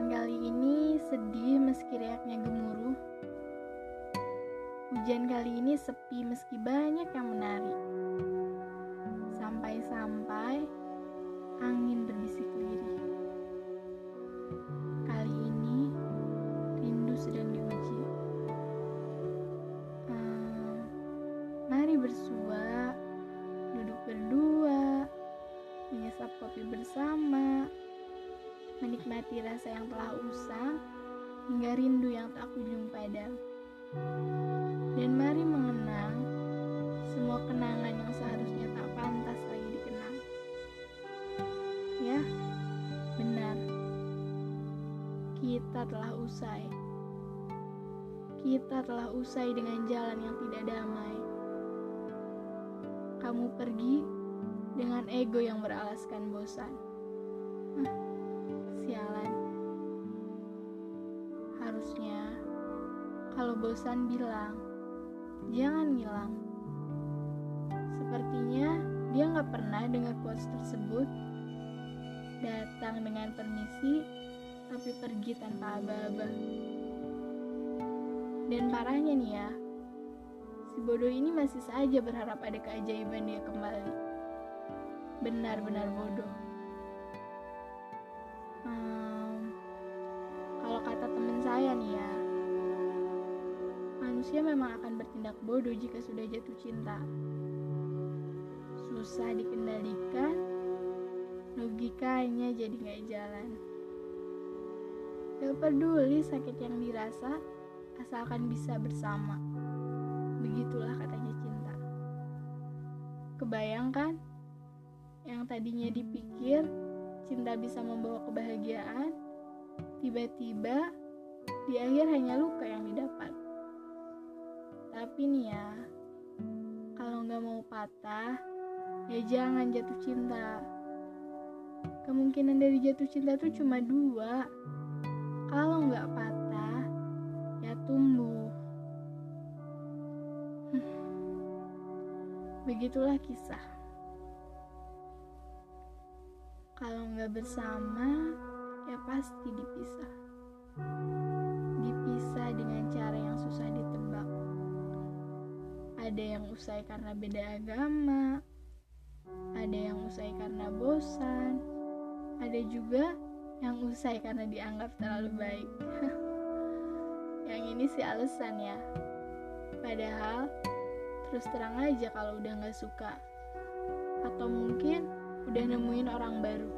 Hujan kali ini sedih meski riaknya gemuruh. Hujan kali ini sepi meski banyak yang menari. Sampai-sampai angin berbisik lirih. Kali ini rindu sedang diuji. Hmm, mari bersua, duduk berdua, menyesap kopi bersama menikmati rasa yang telah usang hingga rindu yang tak kunjung padam. Dan mari mengenang semua kenangan yang seharusnya tak pantas lagi dikenang. Ya, benar. Kita telah usai. Kita telah usai dengan jalan yang tidak damai. Kamu pergi dengan ego yang beralaskan bosan. Hah sialan. Harusnya kalau bosan bilang, jangan ngilang. Sepertinya dia nggak pernah dengar quotes tersebut. Datang dengan permisi, tapi pergi tanpa aba-aba. Dan parahnya nih ya, si bodoh ini masih saja berharap ada keajaiban dia kembali. Benar-benar bodoh. Saya nih ya. Manusia memang akan bertindak bodoh jika sudah jatuh cinta. Susah dikendalikan, logikanya jadi nggak jalan. Gak peduli sakit yang dirasa, asalkan bisa bersama. Begitulah katanya cinta. Kebayangkan? Yang tadinya dipikir cinta bisa membawa kebahagiaan, tiba-tiba di akhir hanya luka yang didapat. Tapi nih ya, kalau nggak mau patah, ya jangan jatuh cinta. Kemungkinan dari jatuh cinta tuh cuma dua. Kalau nggak patah, ya tumbuh. Begitulah kisah. Kalau nggak bersama, ya pasti dipisah dipisah dengan cara yang susah ditebak. Ada yang usai karena beda agama, ada yang usai karena bosan, ada juga yang usai karena dianggap terlalu baik. yang ini sih alasan ya. Padahal terus terang aja kalau udah gak suka. Atau mungkin udah nemuin orang baru.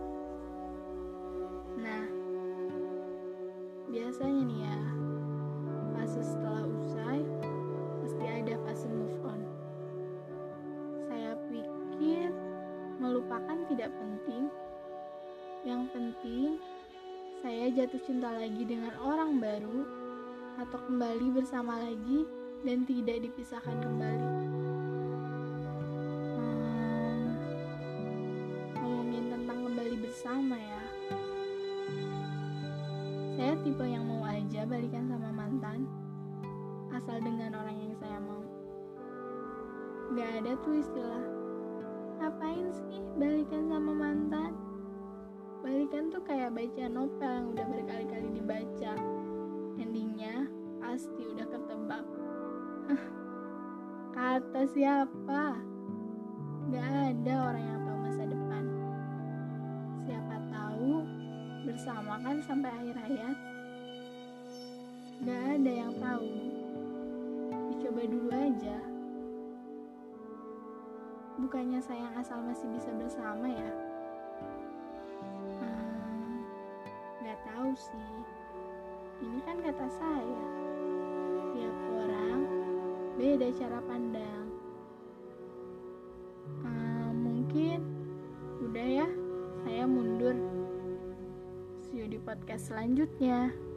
Nah, biasanya nih ya, fase setelah usai, pasti ada fase move on. Saya pikir melupakan tidak penting. Yang penting, saya jatuh cinta lagi dengan orang baru atau kembali bersama lagi dan tidak dipisahkan kembali. Bersama ya. Saya tipe yang mau aja balikan sama mantan, asal dengan orang yang saya mau. Gak ada tuh istilah, ngapain sih balikan sama mantan? Balikan tuh kayak baca novel yang udah berkali-kali dibaca. Endingnya pasti udah ketebak. Kata siapa? Gak ada orang yang bersama kan sampai akhir hayat? Gak ada yang tahu. Dicoba dulu aja. Bukannya sayang asal masih bisa bersama ya? Hmm, gak tahu sih. Ini kan kata saya. Tiap orang beda cara pandang. Hmm, mungkin udah ya, saya mundur. Di podcast selanjutnya.